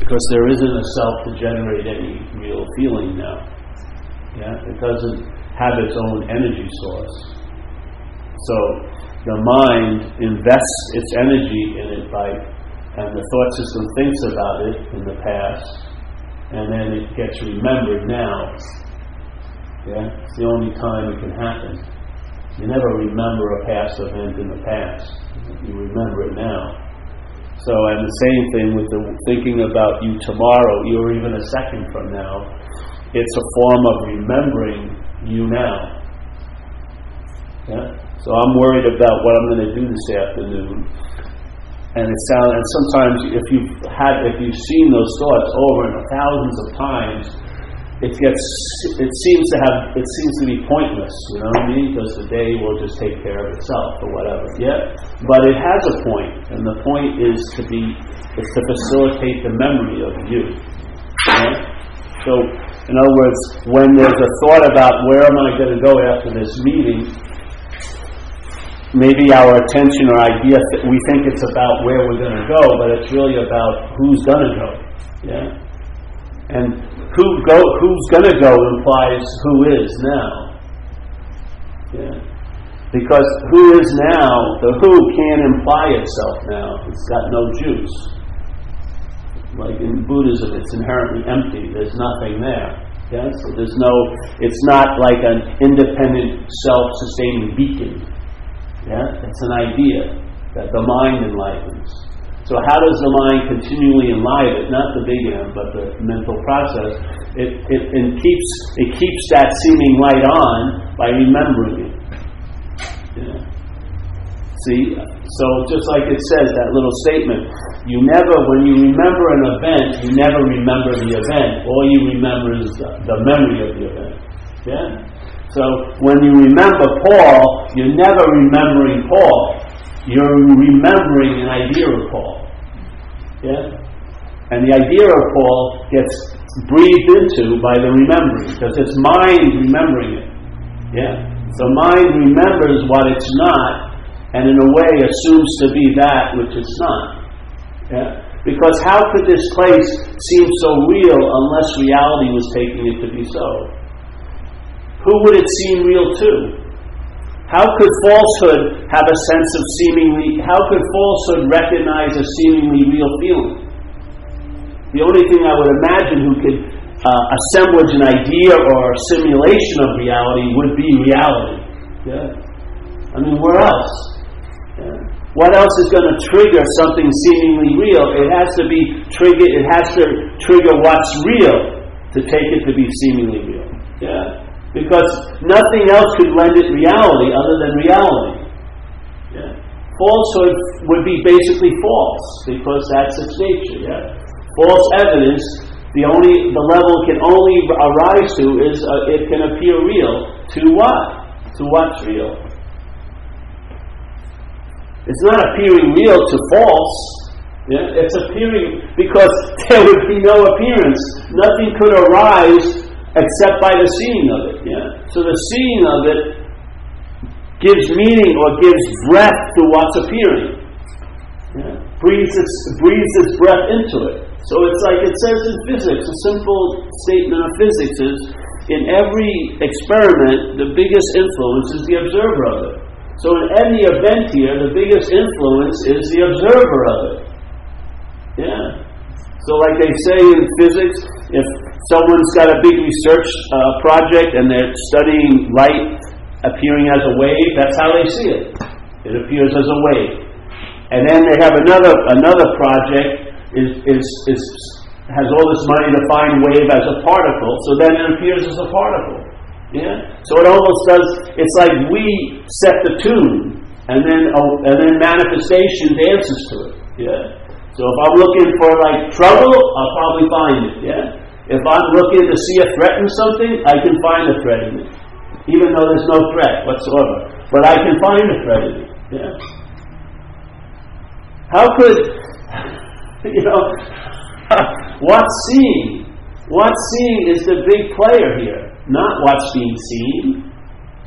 because there isn't a self to generate any real feeling now. Yeah, it doesn't have its own energy source. So the mind invests its energy in it by, and the thought system thinks about it in the past, and then it gets remembered now. Yeah, it's the only time it can happen. You never remember a past event in the past. You remember it now. So, and the same thing with the thinking about you tomorrow, or even a second from now. It's a form of remembering you now. Yeah? So I'm worried about what I'm going to do this afternoon. And it sounds, and sometimes if you've had, if you've seen those thoughts over and thousands of times, it gets, it seems to have, it seems to be pointless. You know what I mean? Because the day will just take care of itself or whatever. Yeah, but it has a point, and the point is to be, is to facilitate the memory of you. Right? So, in other words, when there's a thought about where am I going to go after this meeting, maybe our attention or idea, we think it's about where we're going to go, but it's really about who's going to go. Yeah? And who go, who's going to go implies who is now. Yeah? Because who is now, the who can't imply itself now. It's got no juice. Like in Buddhism, it's inherently empty. There's nothing there. Yeah? So there's no, it's not like an independent, self-sustaining beacon yeah? It's an idea that the mind enlightens. So how does the mind continually enliven, it? not the big M, but the mental process? It, it, it, keeps, it keeps that seeming light on by remembering it. Yeah. See? So just like it says, that little statement, you never, when you remember an event, you never remember the event. All you remember is the, the memory of the event. Yeah? So when you remember Paul, you're never remembering Paul. You're remembering an idea of Paul. Yeah? And the idea of Paul gets breathed into by the remembering, because it's mind remembering it. Yeah? The mind remembers what it's not, and in a way assumes to be that which it's not. Yeah? Because how could this place seem so real unless reality was taking it to be so? who would it seem real to? How could falsehood have a sense of seemingly, how could falsehood recognize a seemingly real feeling? The only thing I would imagine who could uh, assemblage an idea or a simulation of reality would be reality. Yeah? I mean, where else? What else is going to trigger something seemingly real? It has to be triggered, it has to trigger what's real to take it to be seemingly real. Yeah? Because nothing else could lend it reality other than reality. Yeah. Falsehood would be basically false because that's its nature. Yeah? False evidence, the only the level it can only arise to is uh, it can appear real. To what? To what's real? It's not appearing real to false. Yeah? It's appearing because there would be no appearance. Nothing could arise except by the seeing of it. Yeah? So the seeing of it gives meaning or gives breath to what's appearing. Yeah? Breathes, its, breathes its breath into it. So it's like it says in physics, a simple statement of physics is in every experiment, the biggest influence is the observer of it. So in any event here, the biggest influence is the observer of it. Yeah. So like they say in physics, if someone's got a big research uh, project and they're studying light appearing as a wave, that's how they see it. It appears as a wave. And then they have another another project is, is, is has all this money to find wave as a particle, so then it appears as a particle. Yeah? So it almost does it's like we set the tune and then oh, and then manifestation dances to it. Yeah. So if I'm looking for like trouble, I'll probably find it. Yeah. If I'm looking to see a threat in something, I can find a threat in it. Even though there's no threat whatsoever. But I can find a threat in it. Yeah. How could, you know, what's seeing? What's seeing is the big player here, not what's being seen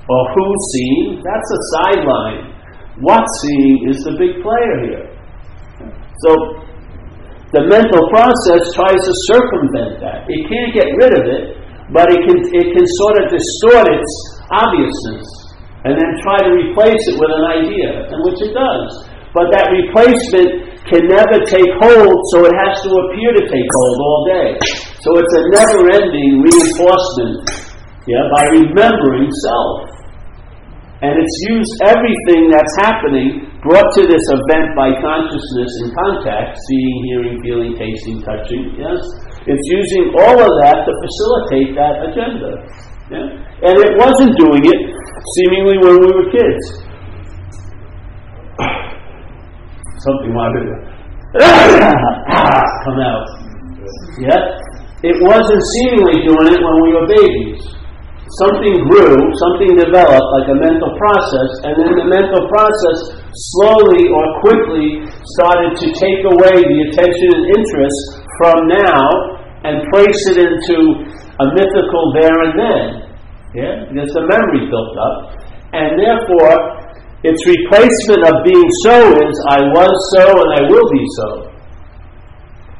or who's seeing. That's a sideline. What's seeing is the big player here. So the mental process tries to circumvent that. It can't get rid of it, but it can, it can sort of distort its obviousness and then try to replace it with an idea, and which it does. But that replacement can never take hold, so it has to appear to take hold all day. So it's a never ending reinforcement yeah, by remembering self. And it's used everything that's happening, brought to this event by consciousness and contact, seeing, hearing, feeling, tasting, touching, yes? It's using all of that to facilitate that agenda. Yeah? And it wasn't doing it seemingly when we were kids. Something wanted to come out. Yeah? It wasn't seemingly doing it when we were babies something grew, something developed, like a mental process, and then the mental process slowly or quickly started to take away the attention and interest from now and place it into a mythical there and then. Yeah? Because the memory built up. And therefore, its replacement of being so is I was so and I will be so.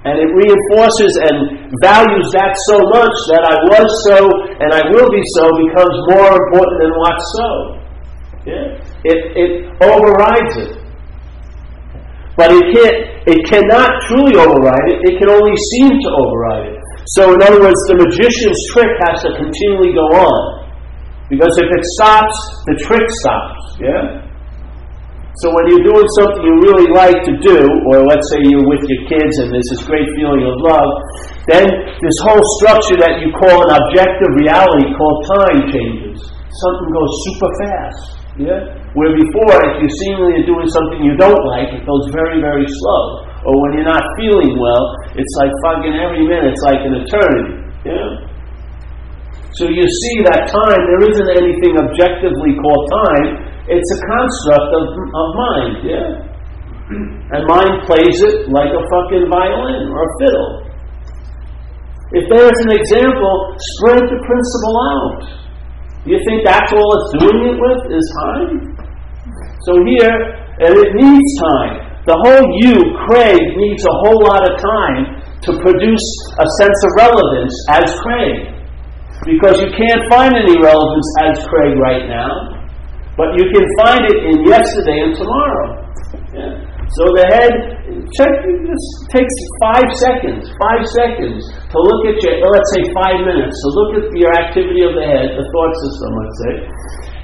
And it reinforces and values that so much that I was so and I will be so becomes more important than what's so. Yeah? It, it overrides it. But it, can't, it cannot truly override it, it can only seem to override it. So, in other words, the magician's trick has to continually go on. Because if it stops, the trick stops. Yeah? So when you're doing something you really like to do, or let's say you're with your kids and there's this great feeling of love, then this whole structure that you call an objective reality called time changes. Something goes super fast. Yeah? Where before, if you seemingly are doing something you don't like, it goes very, very slow. Or when you're not feeling well, it's like fucking every minute's like an eternity. Yeah? So you see that time, there isn't anything objectively called time. It's a construct of, of mind, yeah? And mind plays it like a fucking violin or a fiddle. If there's an example, spread the principle out. You think that's all it's doing it with is time? So here, and it needs time. The whole you, Craig, needs a whole lot of time to produce a sense of relevance as Craig. Because you can't find any relevance as Craig right now. But you can find it in yesterday and tomorrow. Yeah? So the head, check, this takes five seconds, five seconds to look at your, let's say five minutes, to look at your activity of the head, the thought system, let's say,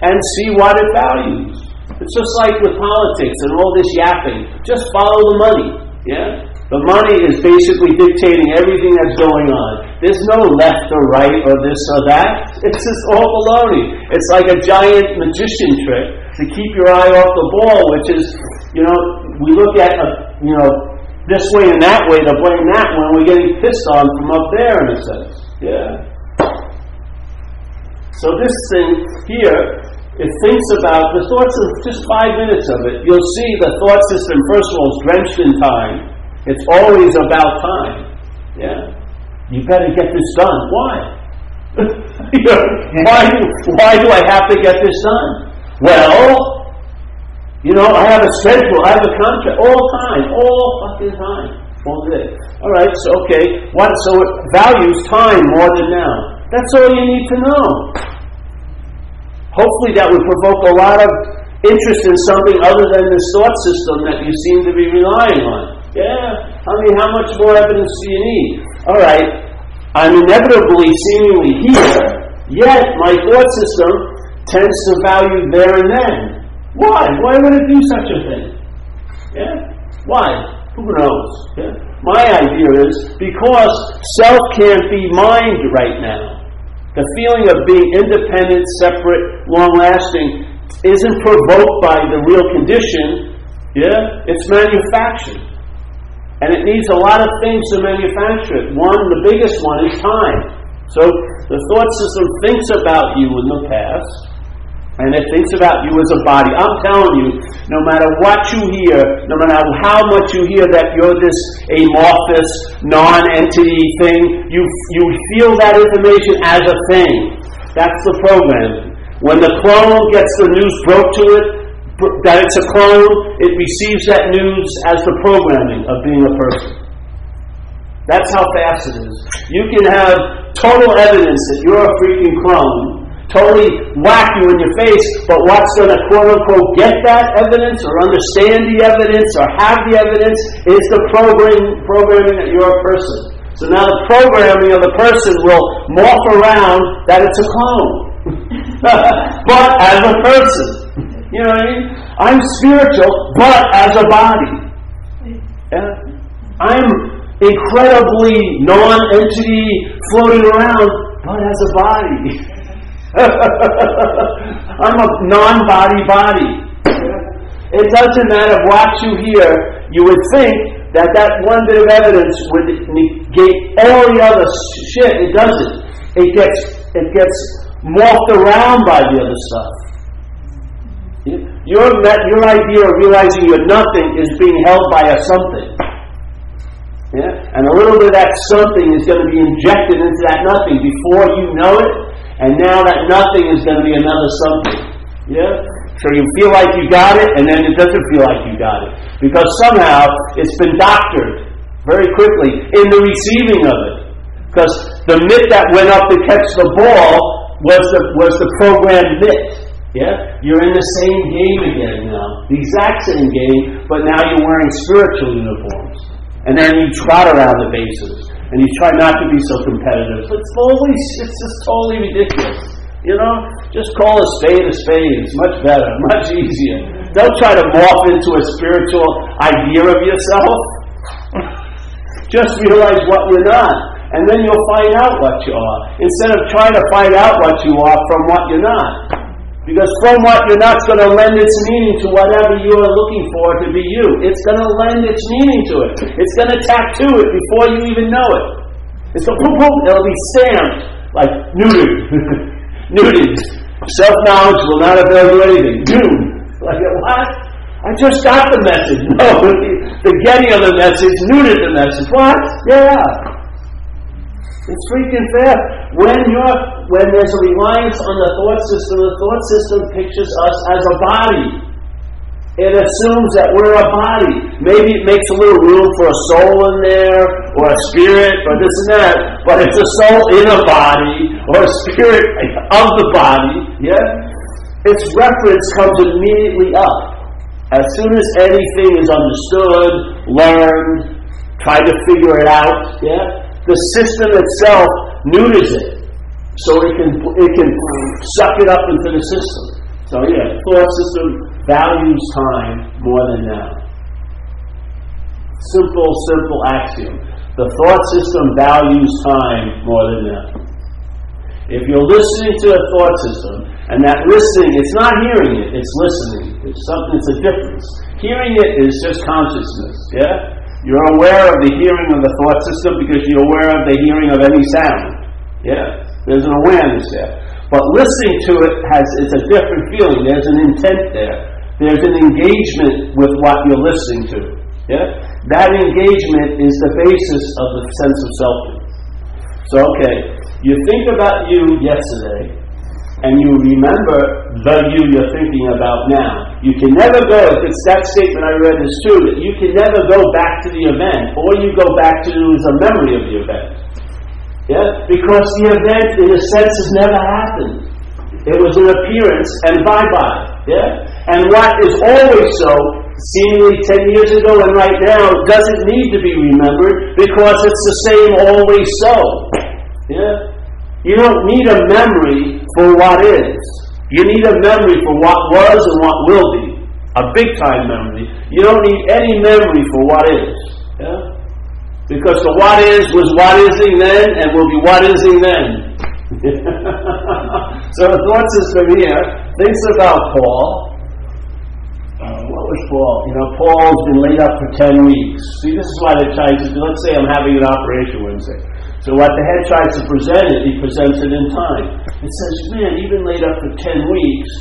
and see what it values. It's just like with politics and all this yapping. Just follow the money. Yeah? The money is basically dictating everything that's going on. There's no left or right or this or that. It's just all baloney. It's like a giant magician trick to keep your eye off the ball, which is, you know, we look at, a, you know, this way and that way to blame that one. we're getting pissed on from up there, in a sense. Yeah. So this thing here, it thinks about the thoughts of just five minutes of it. You'll see the thought system, first of all, is drenched in time. It's always about time. Yeah? You better get this done. Why? you know, why, why do I have to get this done? Well, you know, I have a schedule, I have a contract, all time, all fucking time. All day. All right, so okay, what? So it values time more than now. That's all you need to know. Hopefully, that would provoke a lot of interest in something other than this thought system that you seem to be relying on. Yeah. I mean, how much more evidence do you need? All right. I'm inevitably seemingly here, yet my thought system tends to value there and then. Why? Why would it do such a thing? Yeah? Why? Who knows? Yeah? My idea is because self can't be mind right now. The feeling of being independent, separate, long lasting isn't provoked by the real condition. Yeah? It's manufactured. And it needs a lot of things to manufacture it. One, the biggest one, is time. So the thought system thinks about you in the past, and it thinks about you as a body. I'm telling you, no matter what you hear, no matter how much you hear that you're this amorphous, non-entity thing, you, you feel that information as a thing. That's the program. When the clone gets the news broke to it, that it's a clone, it receives that news as the programming of being a person. That's how fast it is. You can have total evidence that you're a freaking clone, totally whack you in your face, but what's going to quote unquote get that evidence or understand the evidence or have the evidence is the program, programming you're a person. So now the programming of the person will morph around that it's a clone. but as a person. You know what I mean? I'm spiritual, but as a body. Yeah? I'm incredibly non-entity floating around, but as a body. I'm a non-body body. It doesn't matter what you hear. You would think that that one bit of evidence would negate all the other shit. It doesn't. It gets it gets morphed around by the other stuff. Your, your idea of realizing you're nothing is being held by a something. Yeah? And a little bit of that something is going to be injected into that nothing before you know it, and now that nothing is going to be another something. Yeah? So you feel like you got it, and then it doesn't feel like you got it. Because somehow it's been doctored very quickly in the receiving of it. Because the mitt that went up to catch the ball was the, was the programmed mitt. Yeah? You're in the same game again now. The exact same game, but now you're wearing spiritual uniforms. And then you trot around the bases. And you try not to be so competitive. It's always, it's just totally ridiculous. You know? Just call a spade a spade. It's much better, much easier. Don't try to morph into a spiritual idea of yourself. just realize what you're not. And then you'll find out what you are. Instead of trying to find out what you are from what you're not. Because from what you're not, going to lend its meaning to whatever you are looking for to be you. It's going to lend its meaning to it. It's going to tattoo it before you even know it. It's going to boom, it'll be stamped like neutered. neutered. Self knowledge will not avail you anything. Doom. Like, what? I just got the message. No, the getting of the message neutered the message. What? Yeah. It's freaking fair. When you're when there's a reliance on the thought system, the thought system pictures us as a body. It assumes that we're a body. Maybe it makes a little room for a soul in there, or a spirit, or this and that, but it's a soul in a body, or a spirit of the body. Yeah? Its reference comes immediately up. As soon as anything is understood, learned, tried to figure it out, yeah? The system itself neuters it. So it can, it can suck it up into the system. So yeah, thought system values time more than now. Simple, simple axiom. The thought system values time more than now. If you're listening to a thought system, and that listening, it's not hearing it, it's listening. It's something, it's a difference. Hearing it is just consciousness, yeah? You're aware of the hearing of the thought system because you're aware of the hearing of any sound. Yeah, there's an awareness there. But listening to it has it's a different feeling. There's an intent there. There's an engagement with what you're listening to. Yeah, that engagement is the basis of the sense of self. So okay, you think about you yesterday, and you remember the you you're thinking about now. You can never go, if it's that statement I read is true, that you can never go back to the event, or you go back to the memory of the event. Yeah? Because the event, in a sense, has never happened. It was an appearance, and bye bye. Yeah? And what is always so, seemingly 10 years ago and right now, doesn't need to be remembered because it's the same always so. Yeah? You don't need a memory for what is. You need a memory for what was and what will be. A big time memory. You don't need any memory for what is. Yeah? Because the what is was what ising then and will be what ising then. so the thought system here thinks about Paul. Uh, what was Paul? You know, Paul's been laid up for 10 weeks. See, this is why they try to let's say I'm having an operation Wednesday. So what the head tries to present it, he presents it in time. It says, man, been laid up for 10 weeks,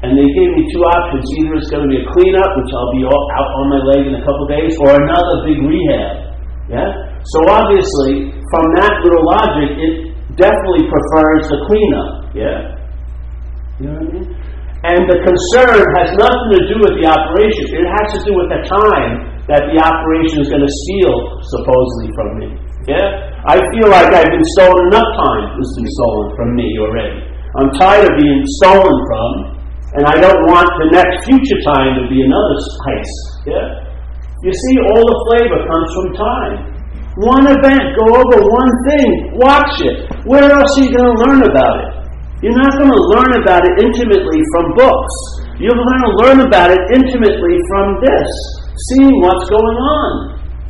and they gave me two options. Either it's going to be a cleanup, which I'll be all, out on my leg in a couple days, or another big rehab. Yeah? So obviously, from that little logic, it definitely prefers the cleanup. Yeah? You know what I mean? And the concern has nothing to do with the operation. It has to do with the time that the operation is going to steal supposedly from me. Yeah? I feel like I've been stolen enough time has been stolen from me already. I'm tired of being stolen from, and I don't want the next future time to be another heist. Yeah? You see, all the flavor comes from time. One event, go over one thing, watch it. Where else are you going to learn about it? You're not going to learn about it intimately from books. You're going to learn about it intimately from this, seeing what's going on.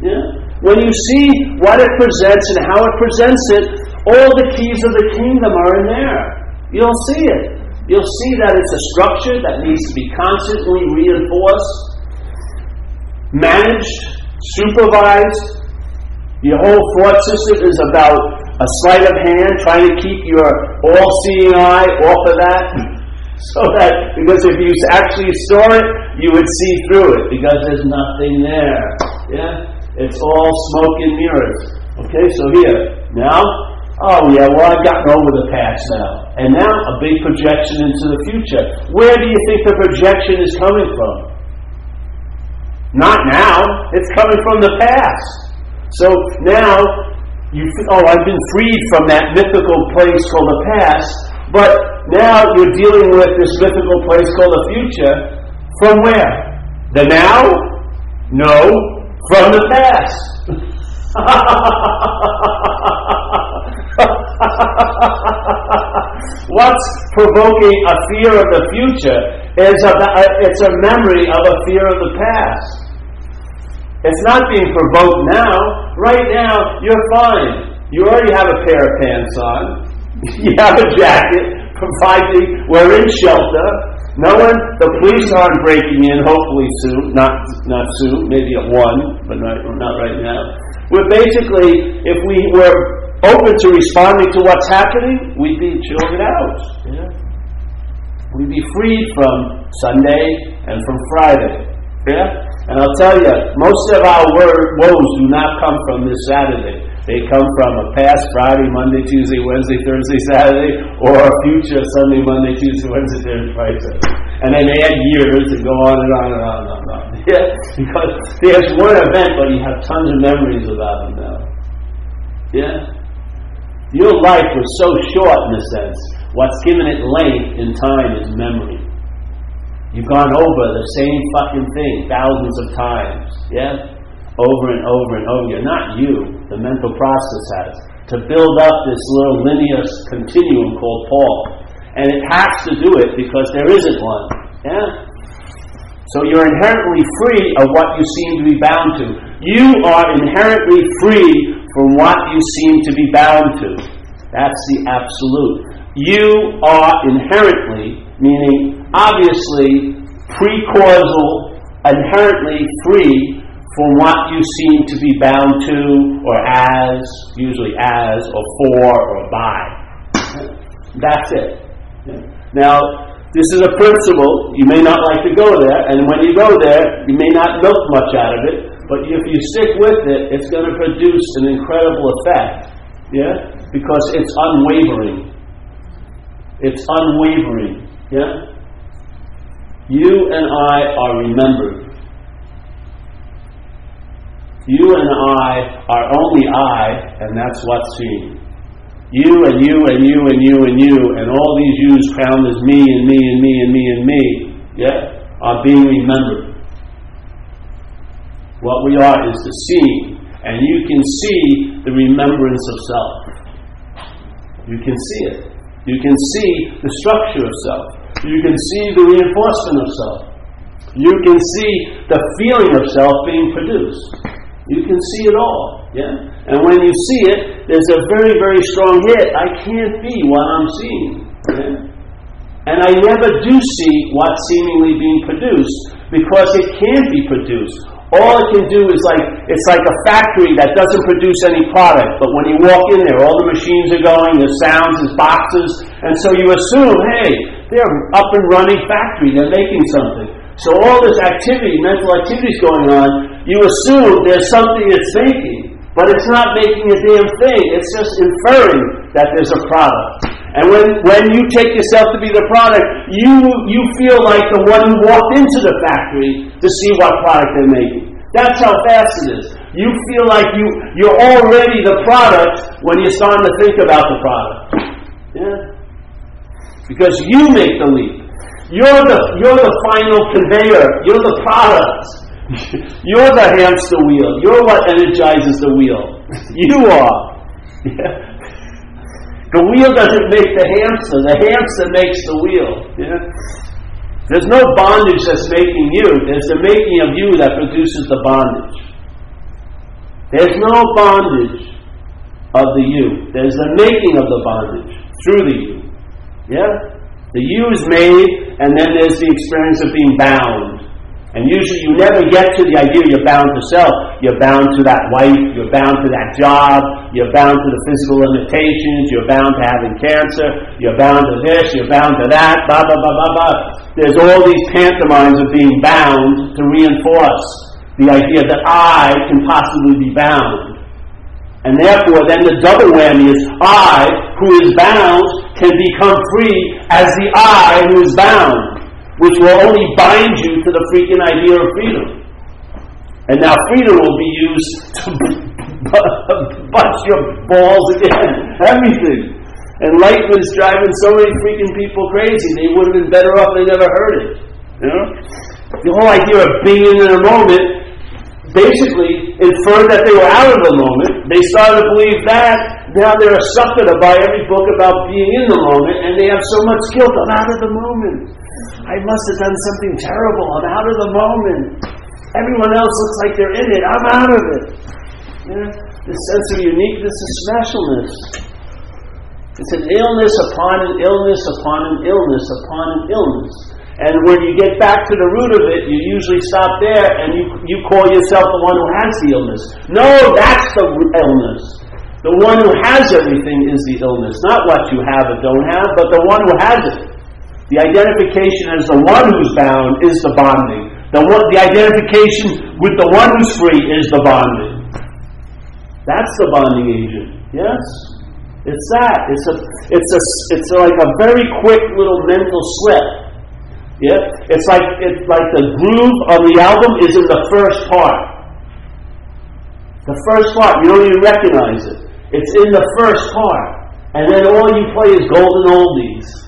Yeah? When you see what it presents and how it presents it, all the keys of the kingdom are in there. You'll see it. You'll see that it's a structure that needs to be constantly reinforced, managed, supervised. Your whole thought system is about a sleight of hand, trying to keep your all seeing eye off of that. So that, because if you actually saw it, you would see through it, because there's nothing there. Yeah? It's all smoke and mirrors. Okay, so here, now, oh yeah, well, I've gotten over the past now. And now, a big projection into the future. Where do you think the projection is coming from? Not now, it's coming from the past. So now, you oh, I've been freed from that mythical place called the past, but now you're dealing with this mythical place called the future. From where? The now? No, from the past. What's provoking a fear of the future is a, it's a memory of a fear of the past. It's not being provoked now. Right now, you're fine. You already have a pair of pants on. you have a jacket, providing we're in shelter. No one, the police aren't breaking in, hopefully soon. Not, not soon, maybe at one, but not, not right now. We're basically, if we were open to responding to what's happening, we'd be chilled out. Yeah? We'd be freed from Sunday and from Friday. Yeah? And I'll tell you, most of our woes do not come from this Saturday. They come from a past Friday, Monday, Tuesday, Wednesday, Thursday, Saturday, or a future Sunday, Monday, Tuesday, Wednesday, Thursday, Friday. And then they add years and go on and on and on and on. And on. Yeah, because there's one event, but you have tons of memories about them now. Yeah? Your life was so short in a sense. What's given it length in time is memory. You've gone over the same fucking thing thousands of times. Yeah? Over and over and over again. Not you, the mental process has. To build up this little linear continuum called Paul. And it has to do it because there isn't one. Yeah? So you're inherently free of what you seem to be bound to. You are inherently free from what you seem to be bound to. That's the absolute. You are inherently, meaning obviously pre-causal, inherently free from what you seem to be bound to or as, usually as or for or by. That's it. Now, this is a principle. You may not like to go there, and when you go there, you may not milk much out of it, but if you stick with it, it's going to produce an incredible effect. Yeah? Because it's unwavering. It's unwavering. Yeah? You and I are remembered. You and I are only I, and that's what's seen. You and you and you and you and you, and all these yous crowned as me and me and me and me and me, yeah, are being remembered. What we are is the seeing, and you can see the remembrance of self. You can see it. You can see the structure of self. You can see the reinforcement of self. You can see the feeling of self being produced. You can see it all. Yeah? And when you see it, there's a very, very strong hit. I can't be what I'm seeing. And I never do see what's seemingly being produced because it can't be produced. All it can do is like it's like a factory that doesn't produce any product, but when you walk in there, all the machines are going, the sounds, there's boxes, and so you assume, hey, they're up and running factory. They're making something. So all this activity, mental activity is going on. You assume there's something it's making, but it's not making a damn thing. It's just inferring that there's a product. And when, when you take yourself to be the product, you, you feel like the one who walked into the factory to see what product they're making. That's how fast it is. You feel like you, you're already the product when you're starting to think about the product. Yeah? Because you make the leap. You're the, you're the final conveyor. You're the product. you're the hamster wheel. You're what energizes the wheel. You are. The wheel doesn't make the hamster. The hamster makes the wheel. Yeah? There's no bondage that's making you. There's the making of you that produces the bondage. There's no bondage of the you. There's the making of the bondage through the you. Yeah? The you is made, and then there's the experience of being bound. And usually you never get to the idea you're bound to self. You're bound to that wife, you're bound to that job, you're bound to the physical limitations, you're bound to having cancer, you're bound to this, you're bound to that, blah, blah, blah, blah, blah. There's all these pantomimes of being bound to reinforce the idea that I can possibly be bound. And therefore, then the double whammy is I, who is bound, can become free as the I who is bound which will only bind you to the freaking idea of freedom. And now freedom will be used to bust your balls again. Everything. Enlightenment's driving so many freaking people crazy. They would have been better off they never heard it. You know? The whole idea of being in a moment basically inferred that they were out of the moment. They started to believe that. Now they're a sucker to buy every book about being in the moment, and they have so much guilt. I'm out of the moment. I must have done something terrible. I'm out of the moment. Everyone else looks like they're in it. I'm out of it. Yeah? This sense of uniqueness and specialness. It's an illness upon an illness upon an illness upon an illness. And when you get back to the root of it, you usually stop there and you, you call yourself the one who has the illness. No, that's the illness. The one who has everything is the illness. Not what you have or don't have, but the one who has it. The identification as the one who's bound is the bonding. The, one, the identification with the one who's free is the bonding. That's the bonding agent. Yes? It's that. It's a it's a it's like a very quick little mental slip. Yeah? It's like it's like the groove of the album is in the first part. The first part, you don't even recognize it. It's in the first part. And then all you play is golden oldies.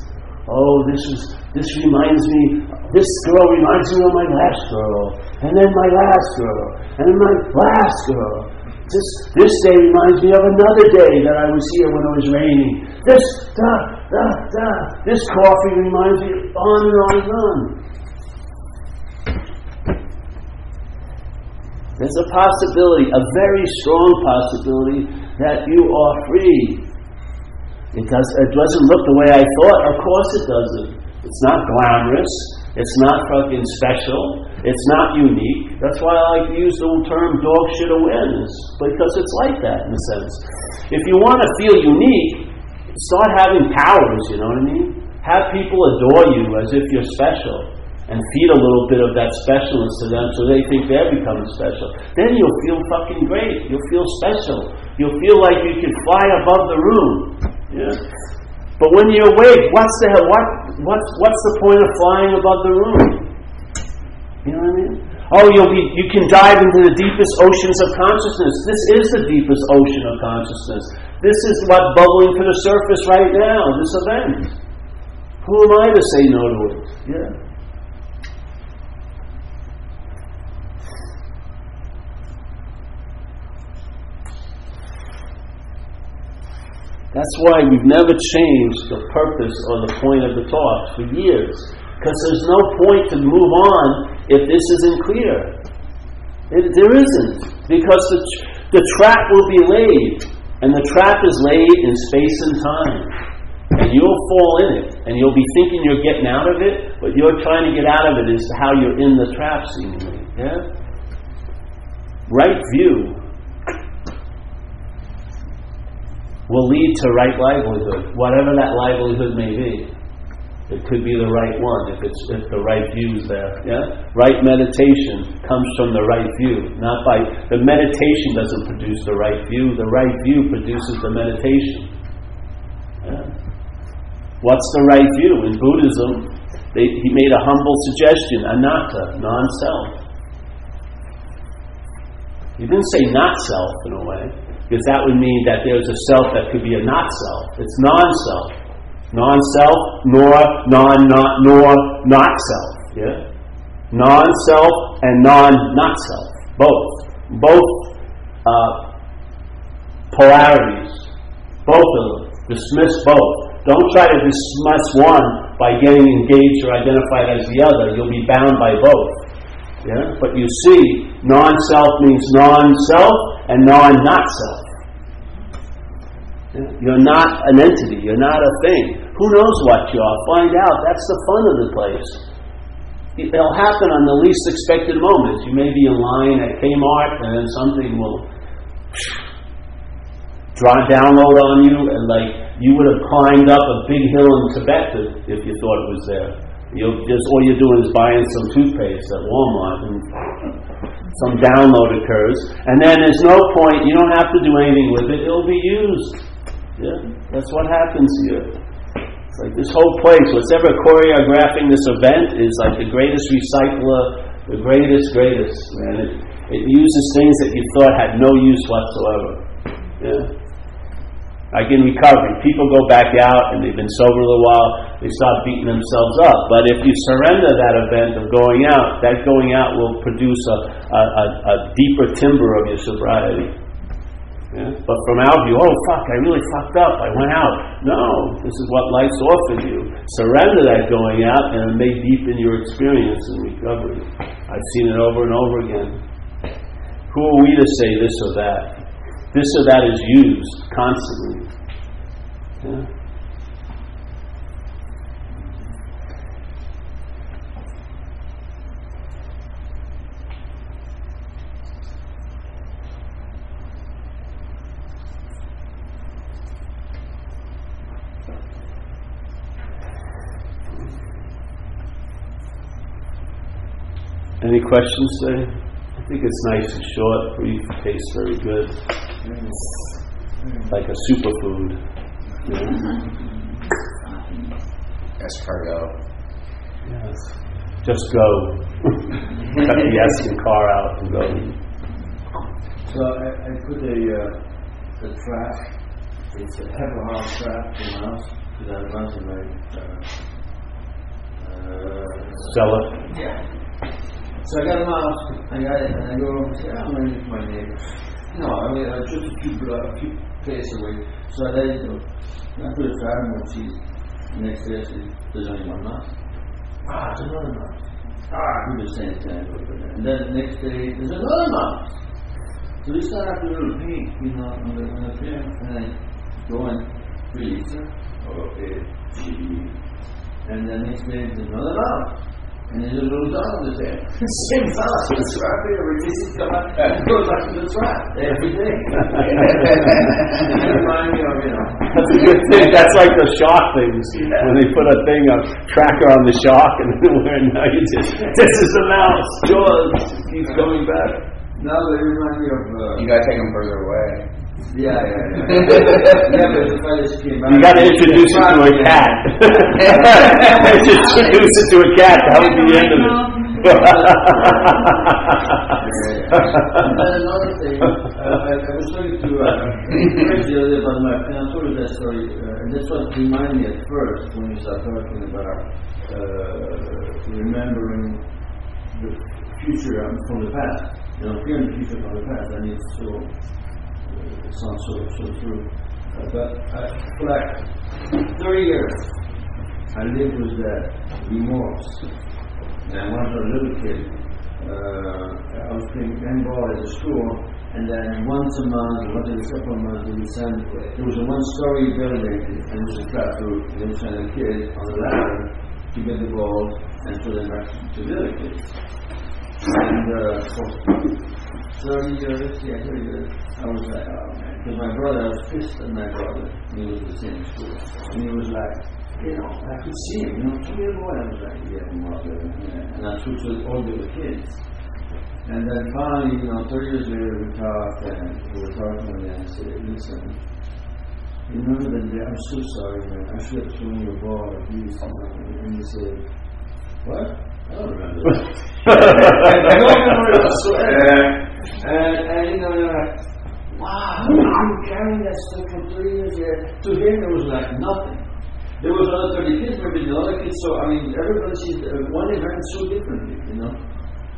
Oh, this is this reminds me. This girl reminds me of my last girl, and then my last girl, and then my last girl. This this day reminds me of another day that I was here when it was raining. This da da da. This coffee reminds me on and on and on. There's a possibility, a very strong possibility, that you are free it, does, it doesn't look the way I thought. Of course it doesn't. It's not glamorous. It's not fucking special. It's not unique. That's why I like to use the term dog shit awareness, because it's like that in a sense. If you want to feel unique, start having powers, you know what I mean? Have people adore you as if you're special and feed a little bit of that specialness to them so they think they're becoming special. Then you'll feel fucking great. You'll feel special. You'll feel like you can fly above the room. Yeah. But when you're awake, what's the? What, what's, what's the point of flying above the room? You know what I mean? Oh, you'll be, you can dive into the deepest oceans of consciousness. This is the deepest ocean of consciousness. This is what bubbling to the surface right now, this event. Who am I to say no to it? Yeah. That's why we've never changed the purpose or the point of the talk for years. Because there's no point to move on if this isn't clear. It, there isn't. Because the, the trap will be laid. And the trap is laid in space and time. And you'll fall in it. And you'll be thinking you're getting out of it, but you're trying to get out of it is how you're in the trap, seemingly. Yeah? Right view will lead to right livelihood, whatever that livelihood may be. It could be the right one if it's if the right view is there. Yeah? Right meditation comes from the right view, not by the meditation doesn't produce the right view. The right view produces the meditation. Yeah? What's the right view? In Buddhism, they, he made a humble suggestion: anatta, non-self. He didn't say not self in a way, because that would mean that there's a self that could be a not self. It's non-self, non-self, nor non not nor not self. Yeah, non-self and non-not self, both, both uh, polarities, both of them. Dismiss both. Don't try to dismiss one by getting engaged or identified as the other. You'll be bound by both. Yeah? But you see, non self means non self and non not self. You're not an entity, you're not a thing. Who knows what you are? Find out. That's the fun of the place. It'll happen on the least expected moments. You may be in line at Kmart and then something will draw download on you and like you would have climbed up a big hill in Tibet if you thought it was there. You'll just all you're doing is buying some toothpaste at Walmart, and some download occurs, and then there's no point. You don't have to do anything with it; it'll be used. Yeah, that's what happens here. It's like this whole place, what's ever choreographing this event is like the greatest recycler, the greatest, greatest. Man, it, it uses things that you thought had no use whatsoever. Yeah like in recovery, people go back out and they've been sober a little while, they start beating themselves up. But if you surrender that event of going out, that going out will produce a, a, a, a deeper timber of your sobriety. Yeah? But from our view, oh fuck, I really fucked up, I went out. No, this is what life's offered you. Surrender that going out and it may deepen your experience in recovery. I've seen it over and over again. Who are we to say this or that? This or that is used constantly. Yeah? Any questions today? I think it's nice and short, brief, tastes very good like a superfood. Escargot. Yes. Just go. Cut the S and car out and go. So I, I put a, uh, a trap. It's a half trap in mouse because I want to make uh, uh, sell it. Yeah. So I got a mouse. I got it, and I go over and say, I'm going to my neighbor. No, I mean, uh, just a few, uh, a few away. So I let it go. And I put a fire more cheese. The next day I said, there's only one mouse. Ah, there's another mouse. Ah, we were saying thing. And then the next day, there's another mouse. So we start after a little paint, you know, on the, on the film, and then go and release it. Okay, And then next day, there's another mouse. And there's a little dog on the tail. Same fella. So the trap here, we just come up and go back to the trap every day. remind me of, you know. That's a good thing. That's like the shock things. Yeah. When they put a thing, a tracker on the shock, and then now you just, this is a mouse. Jaws keeps going back. No, they remind me of. Uh, you gotta take them further away. Yeah, yeah, yeah. yeah, but I just came You got to introduce it to a cat. introduce it to a cat. That would be the end of it. and then another thing, uh, I, I was talking to uh, Chris the other day about my, and I told you that story, uh, and that's what reminded me at first when you start talking about uh, remembering the future from the past, you know, fearing the future from the past, and it's so sounds so, so true. Uh, but uh, for like 30 years, I lived with that remorse. And I was a little kid, uh, I was playing handball at the school, and then once a month, once every couple of months, we would send, there was a one-story building, and it was a flat roof, and they send a kid on the ladder to get the ball and throw them back to the other kids. And uh, 30 years, yeah, 30 years, I was like, oh man, because my brother, I was pissed at my brother, he was the same school, and he was like, you know, I could see him, you know, come here, boy. I was like, yeah, mother, yeah. and I switched with all the kids. And then finally, you know, 30 years later, we talked, and we were talking, and I said, listen, you remember that day, I'm so sorry, man, I should have thrown your ball at least, and he said, what? That. And, and you know, wow, I'm carrying that stuff from three years here. To him, it was like nothing. There was other 30 kids, maybe the other kids, so I mean, everybody sees uh, one event so differently, you know?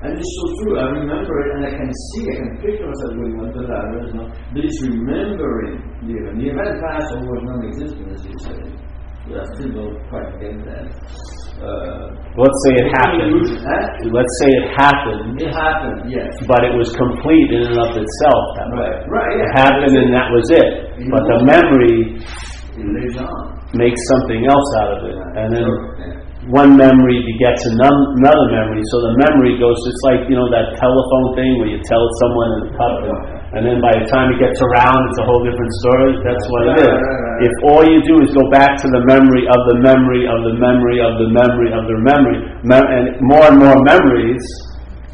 And it's so true. I remember it, and I can see, I can picture myself going up the ladders. You know, but it's remembering the event. The event passed was non-existent, as you said. So I still don't quite get that. Uh, Let's say it happened. Huh? Let's say it happened, It happened, yes. but it was complete in and of itself. Right, right. It Yeah. happened and that was it. But the memory It makes something else out of it. And then Sure, yeah. One memory begets ano- another memory. So the memory goes, it's like, you know, that telephone thing where you tell someone in the cup and, and then by the time it gets around, it's a whole different story. That's what it Right, is. right, right. If all you do is go back to the memory of the memory of the memory of the memory of the memory, mem- and more and more memories,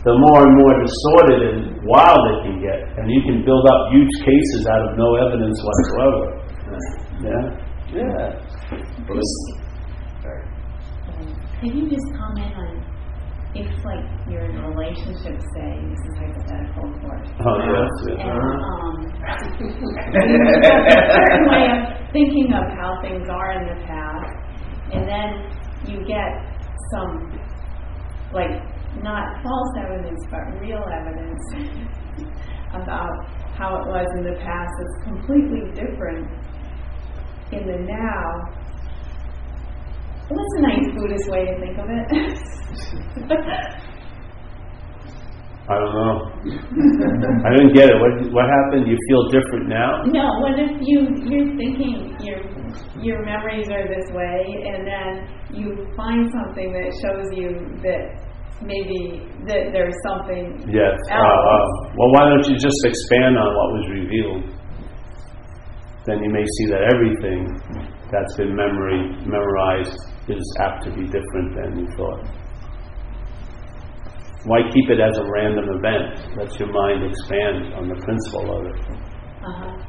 the more and more distorted and wild it can get. And you can build up huge cases out of no evidence whatsoever. Yeah? Yeah. Can you just comment on if, like, you're in a relationship, say, this is hypothetical, of course, Oh, yes, yes. and um, you have a certain way of thinking of how things are in the past, and then you get some, like, not false evidence, but real evidence about how it was in the past that's completely different in the now. What's a nice Buddhist way to think of it? I don't know. I didn't get it. What, what happened? You feel different now? no, what if you you're thinking your your memories are this way, and then you find something that shows you that maybe that there's something Yes. Uh, uh, well, why don't you just expand on what was revealed? Then you may see that everything that's been memory memorized is apt to be different than you thought. Why keep it as a random event? Let your mind expand on the principle of it. Uh-huh.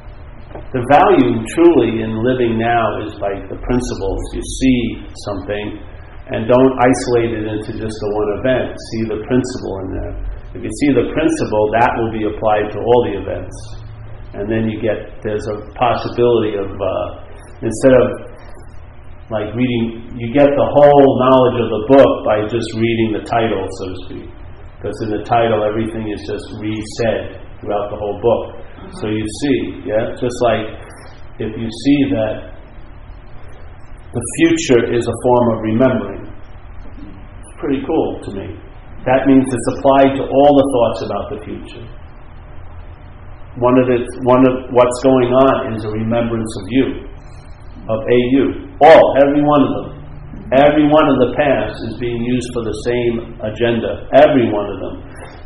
The value truly in living now is like the principles. You see something and don't isolate it into just the one event. See the principle in there. If you see the principle, that will be applied to all the events. And then you get, there's a possibility of, uh, instead of like reading, you get the whole knowledge of the book by just reading the title, so to speak. Because in the title, everything is just re-said throughout the whole book. So you see, yeah, just like if you see that the future is a form of remembering, it's pretty cool to me. That means it's applied to all the thoughts about the future. One of the one of what's going on is a remembrance of you, of a you, all, every one of them. Every one of the past is being used for the same agenda. Every one of them.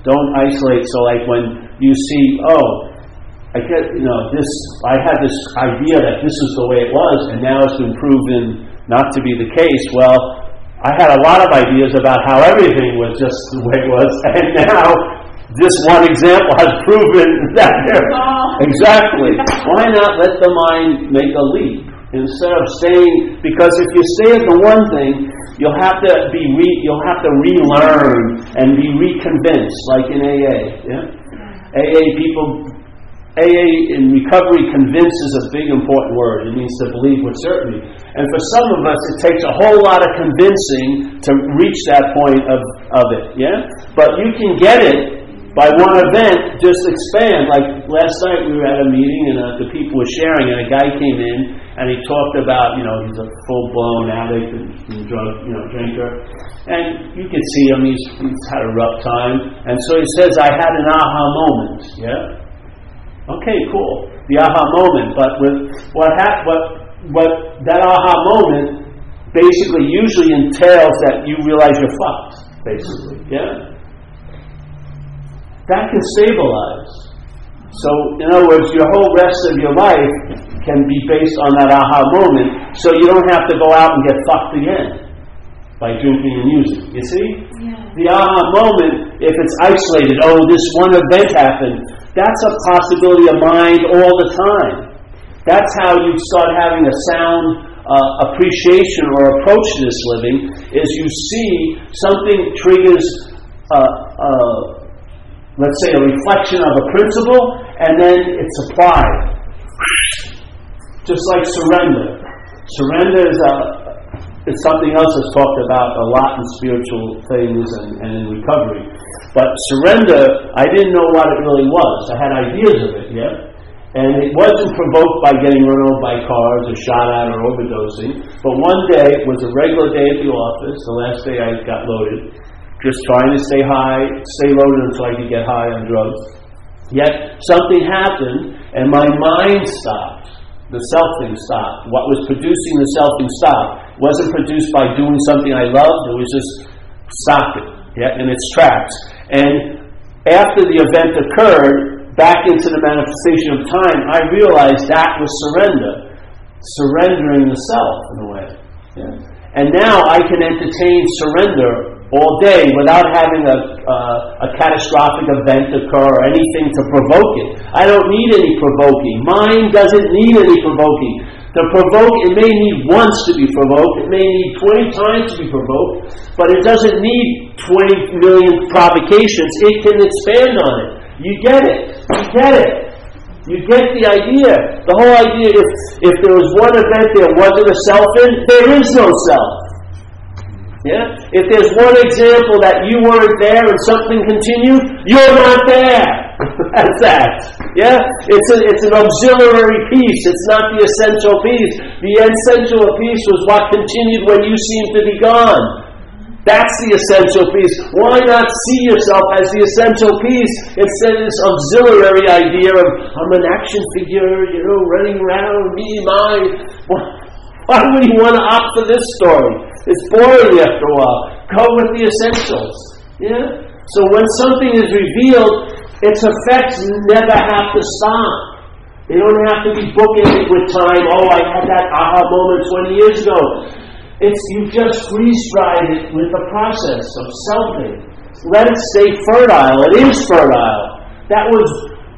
Don't isolate. So, like when you see, oh, I get, you know, this. I had this idea that this is the way it was, and now it's been proven not to be the case. Well, I had a lot of ideas about how everything was just the way it was, and now this one example has proven that. Exactly. Why not let the mind make a leap? Instead of staying because if you stay at the one thing you'll have to be re, you'll have to relearn and be reconvinced like in AA yeah? AA people AA in recovery convince is a big important word. It means to believe with certainty. And for some of us it takes a whole lot of convincing to reach that point of, of it yeah? But you can get it by one event, just expand. Like last night, we were at a meeting and uh, the people were sharing, and a guy came in and he talked about, you know, he's a full blown addict and, and drug, you know, drinker, and you could see him. He's, he's had a rough time, and so he says, "I had an aha moment." Yeah. Okay, cool. The aha moment, but with what hap- what what that aha moment basically usually entails that you realize you're fucked. Basically, yeah that can stabilize. So, in other words, your whole rest of your life can be based on that aha moment, so you don't have to go out and get fucked again by drinking and using. You see? Yeah. The aha moment, if it's isolated, oh, this one event happened, that's a possibility of mind all the time. That's how you start having a sound uh, appreciation or approach to this living, is you see something triggers uh, uh, let's say, a reflection of a principle, and then it's applied. Just like surrender. Surrender is uh, a, it's something else that's talked about a lot in spiritual things and, and in recovery. But surrender, I didn't know what it really was. I had ideas of it, yeah? And it wasn't provoked by getting run over by cars or shot at or overdosing. But one day, it was a regular day at the office, the last day I got loaded, just trying to stay high, stay loaded until I could get high on drugs. Yet something happened and my mind stopped. The selfing stopped. What was producing the selfing stopped. Wasn't produced by doing something I loved, it was just stopped yeah, in its tracks. And after the event occurred, back into the manifestation of time, I realized that was surrender. Surrendering the self in a way. Yeah. And now I can entertain surrender all day without having a, uh, a catastrophic event occur or anything to provoke it. I don't need any provoking. Mind doesn't need any provoking. To provoke, it may need once to be provoked, it may need 20 times to be provoked, but it doesn't need 20 million provocations. It can expand on it. You get it. You get it. You get the idea. The whole idea if, if there was one event there wasn't a self in, there is no self. Yeah? If there's one example that you weren't there and something continued, you're not there. That's that. Yeah? It's, a, it's an auxiliary piece. It's not the essential piece. The essential piece was what continued when you seemed to be gone. That's the essential piece. Why not see yourself as the essential piece instead of this auxiliary idea of I'm an action figure, you know, running around, me, mine. Why would you want to opt for this story? It's boring after a while. Go with the essentials. Yeah? So when something is revealed, its effects never have to stop. They don't have to be bookended with time. Oh, I had that aha moment 20 years ago. It's you just freeze dried it with the process of selfing. Let it stay fertile. It is fertile. That was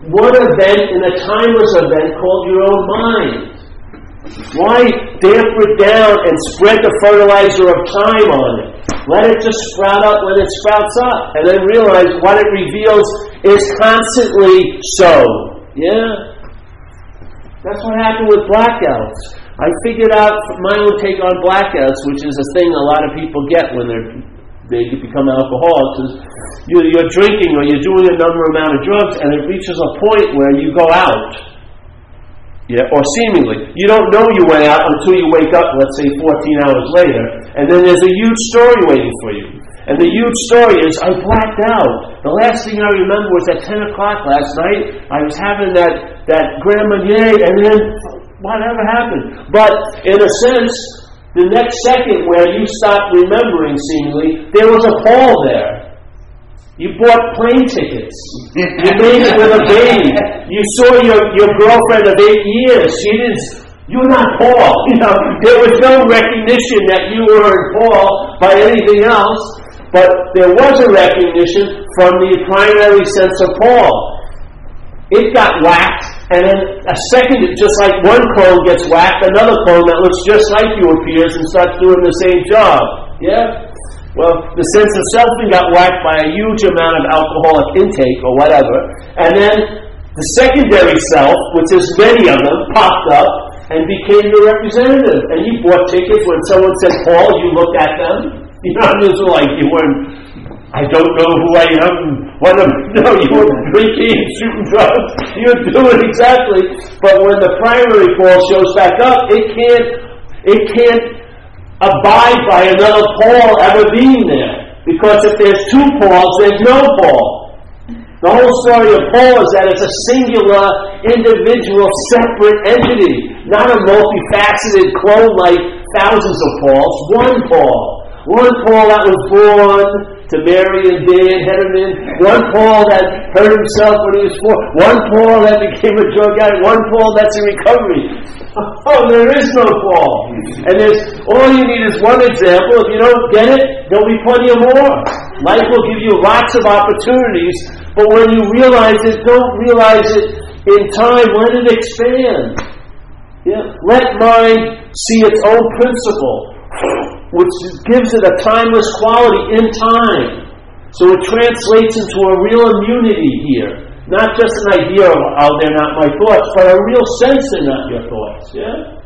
one event in a timeless event called your own mind. Why damper it down and spread the fertilizer of time on it? Let it just sprout up when it sprouts up. And then realize what it reveals is constantly so. Yeah? That's what happened with blackouts. I figured out my own take on blackouts, which is a thing a lot of people get when they're they become alcoholics is you're, you're drinking or you're doing a number amount of drugs and it reaches a point where you go out yeah, or seemingly. You don't know you went out until you wake up, let's say 14 hours later, and then there's a huge story waiting for you. And the huge story is, I blacked out. The last thing I remember was at 10 o'clock last night, I was having that, that Grand Marnier, and then whatever happened. But in a sense, the next second where you stop remembering seemingly, there was a Paul there. You bought plane tickets. You made it with a baby. You saw your, your girlfriend of eight years. She didn't. You're not Paul. You know, there was no recognition that you were Paul by anything else, but there was a recognition from the primary sense of Paul. It got whacked, and then a second, just like one clone gets whacked, another clone that looks just like you appears and starts doing the same job. Yeah? Well, the sense of selfing got whacked by a huge amount of alcoholic intake or whatever, and then the secondary self, which is many of them, popped up and became your representative. And you bought tickets when someone said Paul, you looked at them. You know, it was like you weren't. I don't know who I am. What am no? You were drinking, and shooting drugs. You're doing exactly. But when the primary Paul shows back up, it can't. It can't abide by another Paul ever being there. Because if there's two Pauls, there's no Paul. The whole story of Paul is that it's a singular, individual, separate entity, not a multifaceted clone like thousands of Pauls. One Paul. One Paul that was born to Mary and Dan Hederman, one Paul that hurt himself when he was four, one Paul that became a drug addict, one Paul that's in recovery. Oh, there is no Paul. And there's all you need is one example. If you don't get it, there'll be plenty of more. Life will give you lots of opportunities, but when you realize it, don't realize it in time, let it expand. Yeah? Let mind see its own principle which gives it a timeless quality in time. So it translates into a real immunity here. Not just an idea of, oh, they're not my thoughts, but a real sense they're not your thoughts. Yeah?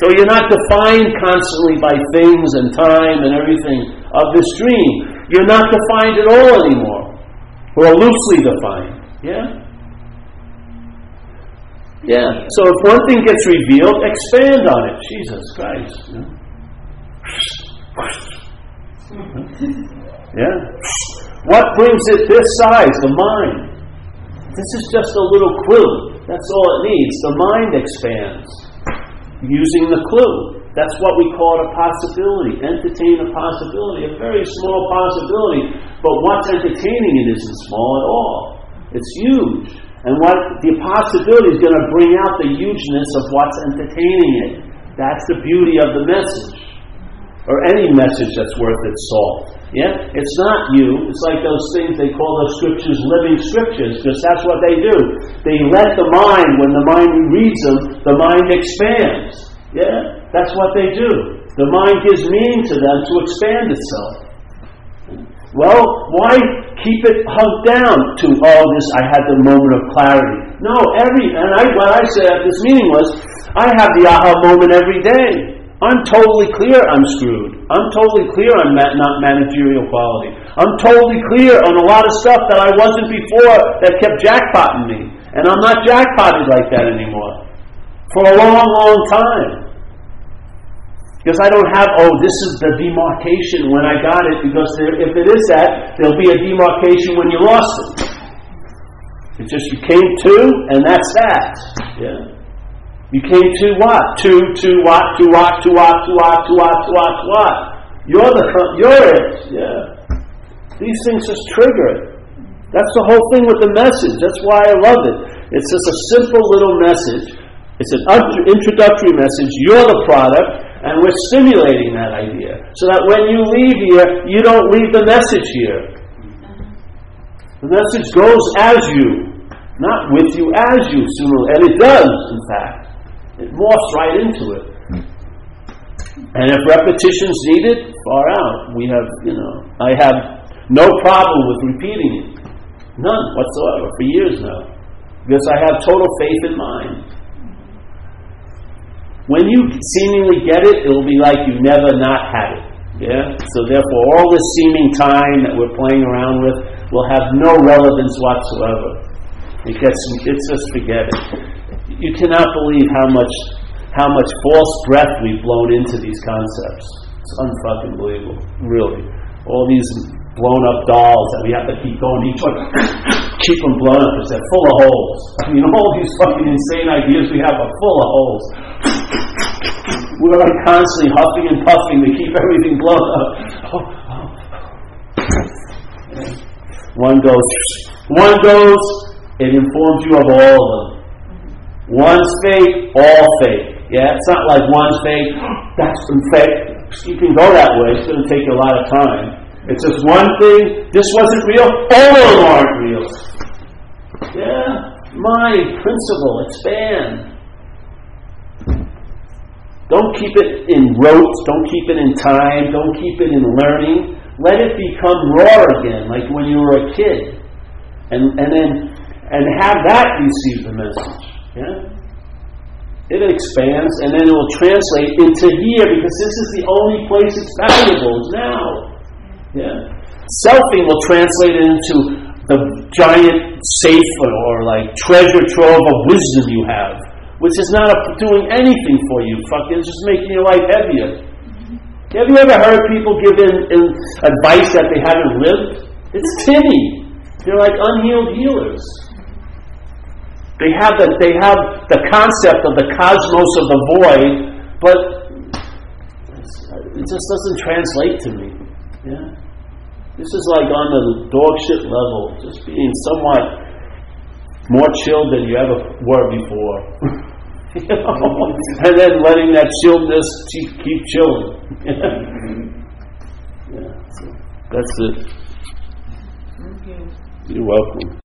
So you're not defined constantly by things and time and everything of this dream. You're not defined at all anymore, or loosely defined. Yeah? Yeah. So if one thing gets revealed, expand on it. Jesus Christ. Yeah. yeah. What brings it this size? The mind. This is just a little clue. That's all it needs. The mind expands using the clue. That's what we call it a possibility. Entertain a possibility, a very small possibility. But what's entertaining it isn't small at all. It's huge. And what the possibility is going to bring out the hugeness of what's entertaining it. That's the beauty of the message. Or any message that's worth its salt. Yeah? It's not you. It's like those things they call those scriptures living scriptures, because that's what they do. They let the mind, when the mind reads them, the mind expands. Yeah? That's what they do. The mind gives meaning to them to expand itself. Well, why keep it hugged down to all oh, this? I had the moment of clarity. No, every and I what I said this meeting was, I have the aha moment every day. I'm totally clear I'm screwed. I'm totally clear I'm not managerial quality. I'm totally clear on a lot of stuff that I wasn't before that kept jackpotting me. And I'm not jackpotted like that anymore. For a long, long time. Because I don't have, oh, this is the demarcation when I got it, because there, if it is that, there'll be a demarcation when you lost it. It's just you came to, and that's that. Yeah. You came to what? To, to what? To what? To what? To what? To what? To what? To what? You're the, you're it. Yeah. These things just trigger it. That's the whole thing with the message. That's why I love it. It's just a simple little message. It's an introductory message. You're the product. And we're stimulating that idea. So that when you leave here, you don't leave the message here. The message goes as you, not with you, as you, and it does, in fact. It morphs right into it. And if repetition's needed, far out. We have, you know, I have no problem with repeating it. None whatsoever, for years now. Because I have total faith in mind. When you seemingly get it, it will be like you never not had it. Yeah? So therefore, all this seeming time that we're playing around with will have no relevance whatsoever. It gets, it's just forget it. You cannot believe how much, how much false breath we've blown into these concepts. It's unfucking believable, really. All these blown up dolls that we have to keep going. Each one, keep them blown up because they're full of holes. I mean, all these fucking insane ideas we have are full of holes. We're like constantly huffing and puffing to keep everything blown up. One goes, one goes, it informs you of all of them. One's fate, all fate. Yeah, it's not like one's fate, that's some fate. You can go that way, it's going to take you a lot of time. It's just one thing, this wasn't real, all of them aren't real. Yeah, my principle, expand. Don't keep it in rote, don't keep it in time, don't keep it in learning. Let it become raw again, like when you were a kid. And, and then and have that receive the message. Yeah? It expands and then it will translate into here because this is the only place it's valuable now. Yeah? Selfing will translate into the giant safe or, like treasure trove of wisdom you have which is not doing anything for you. Fucking, it's just making your life heavier. Have you ever heard people give in, in advice that they haven't lived? It's tinny. They're like unhealed healers. They have the they have the concept of the cosmos of the void, but it just doesn't translate to me. Yeah, this is like on the dog shit level, just being somewhat more chilled than you ever were before. and then letting that chilledness keep chilling. yeah, so that's it. You're welcome.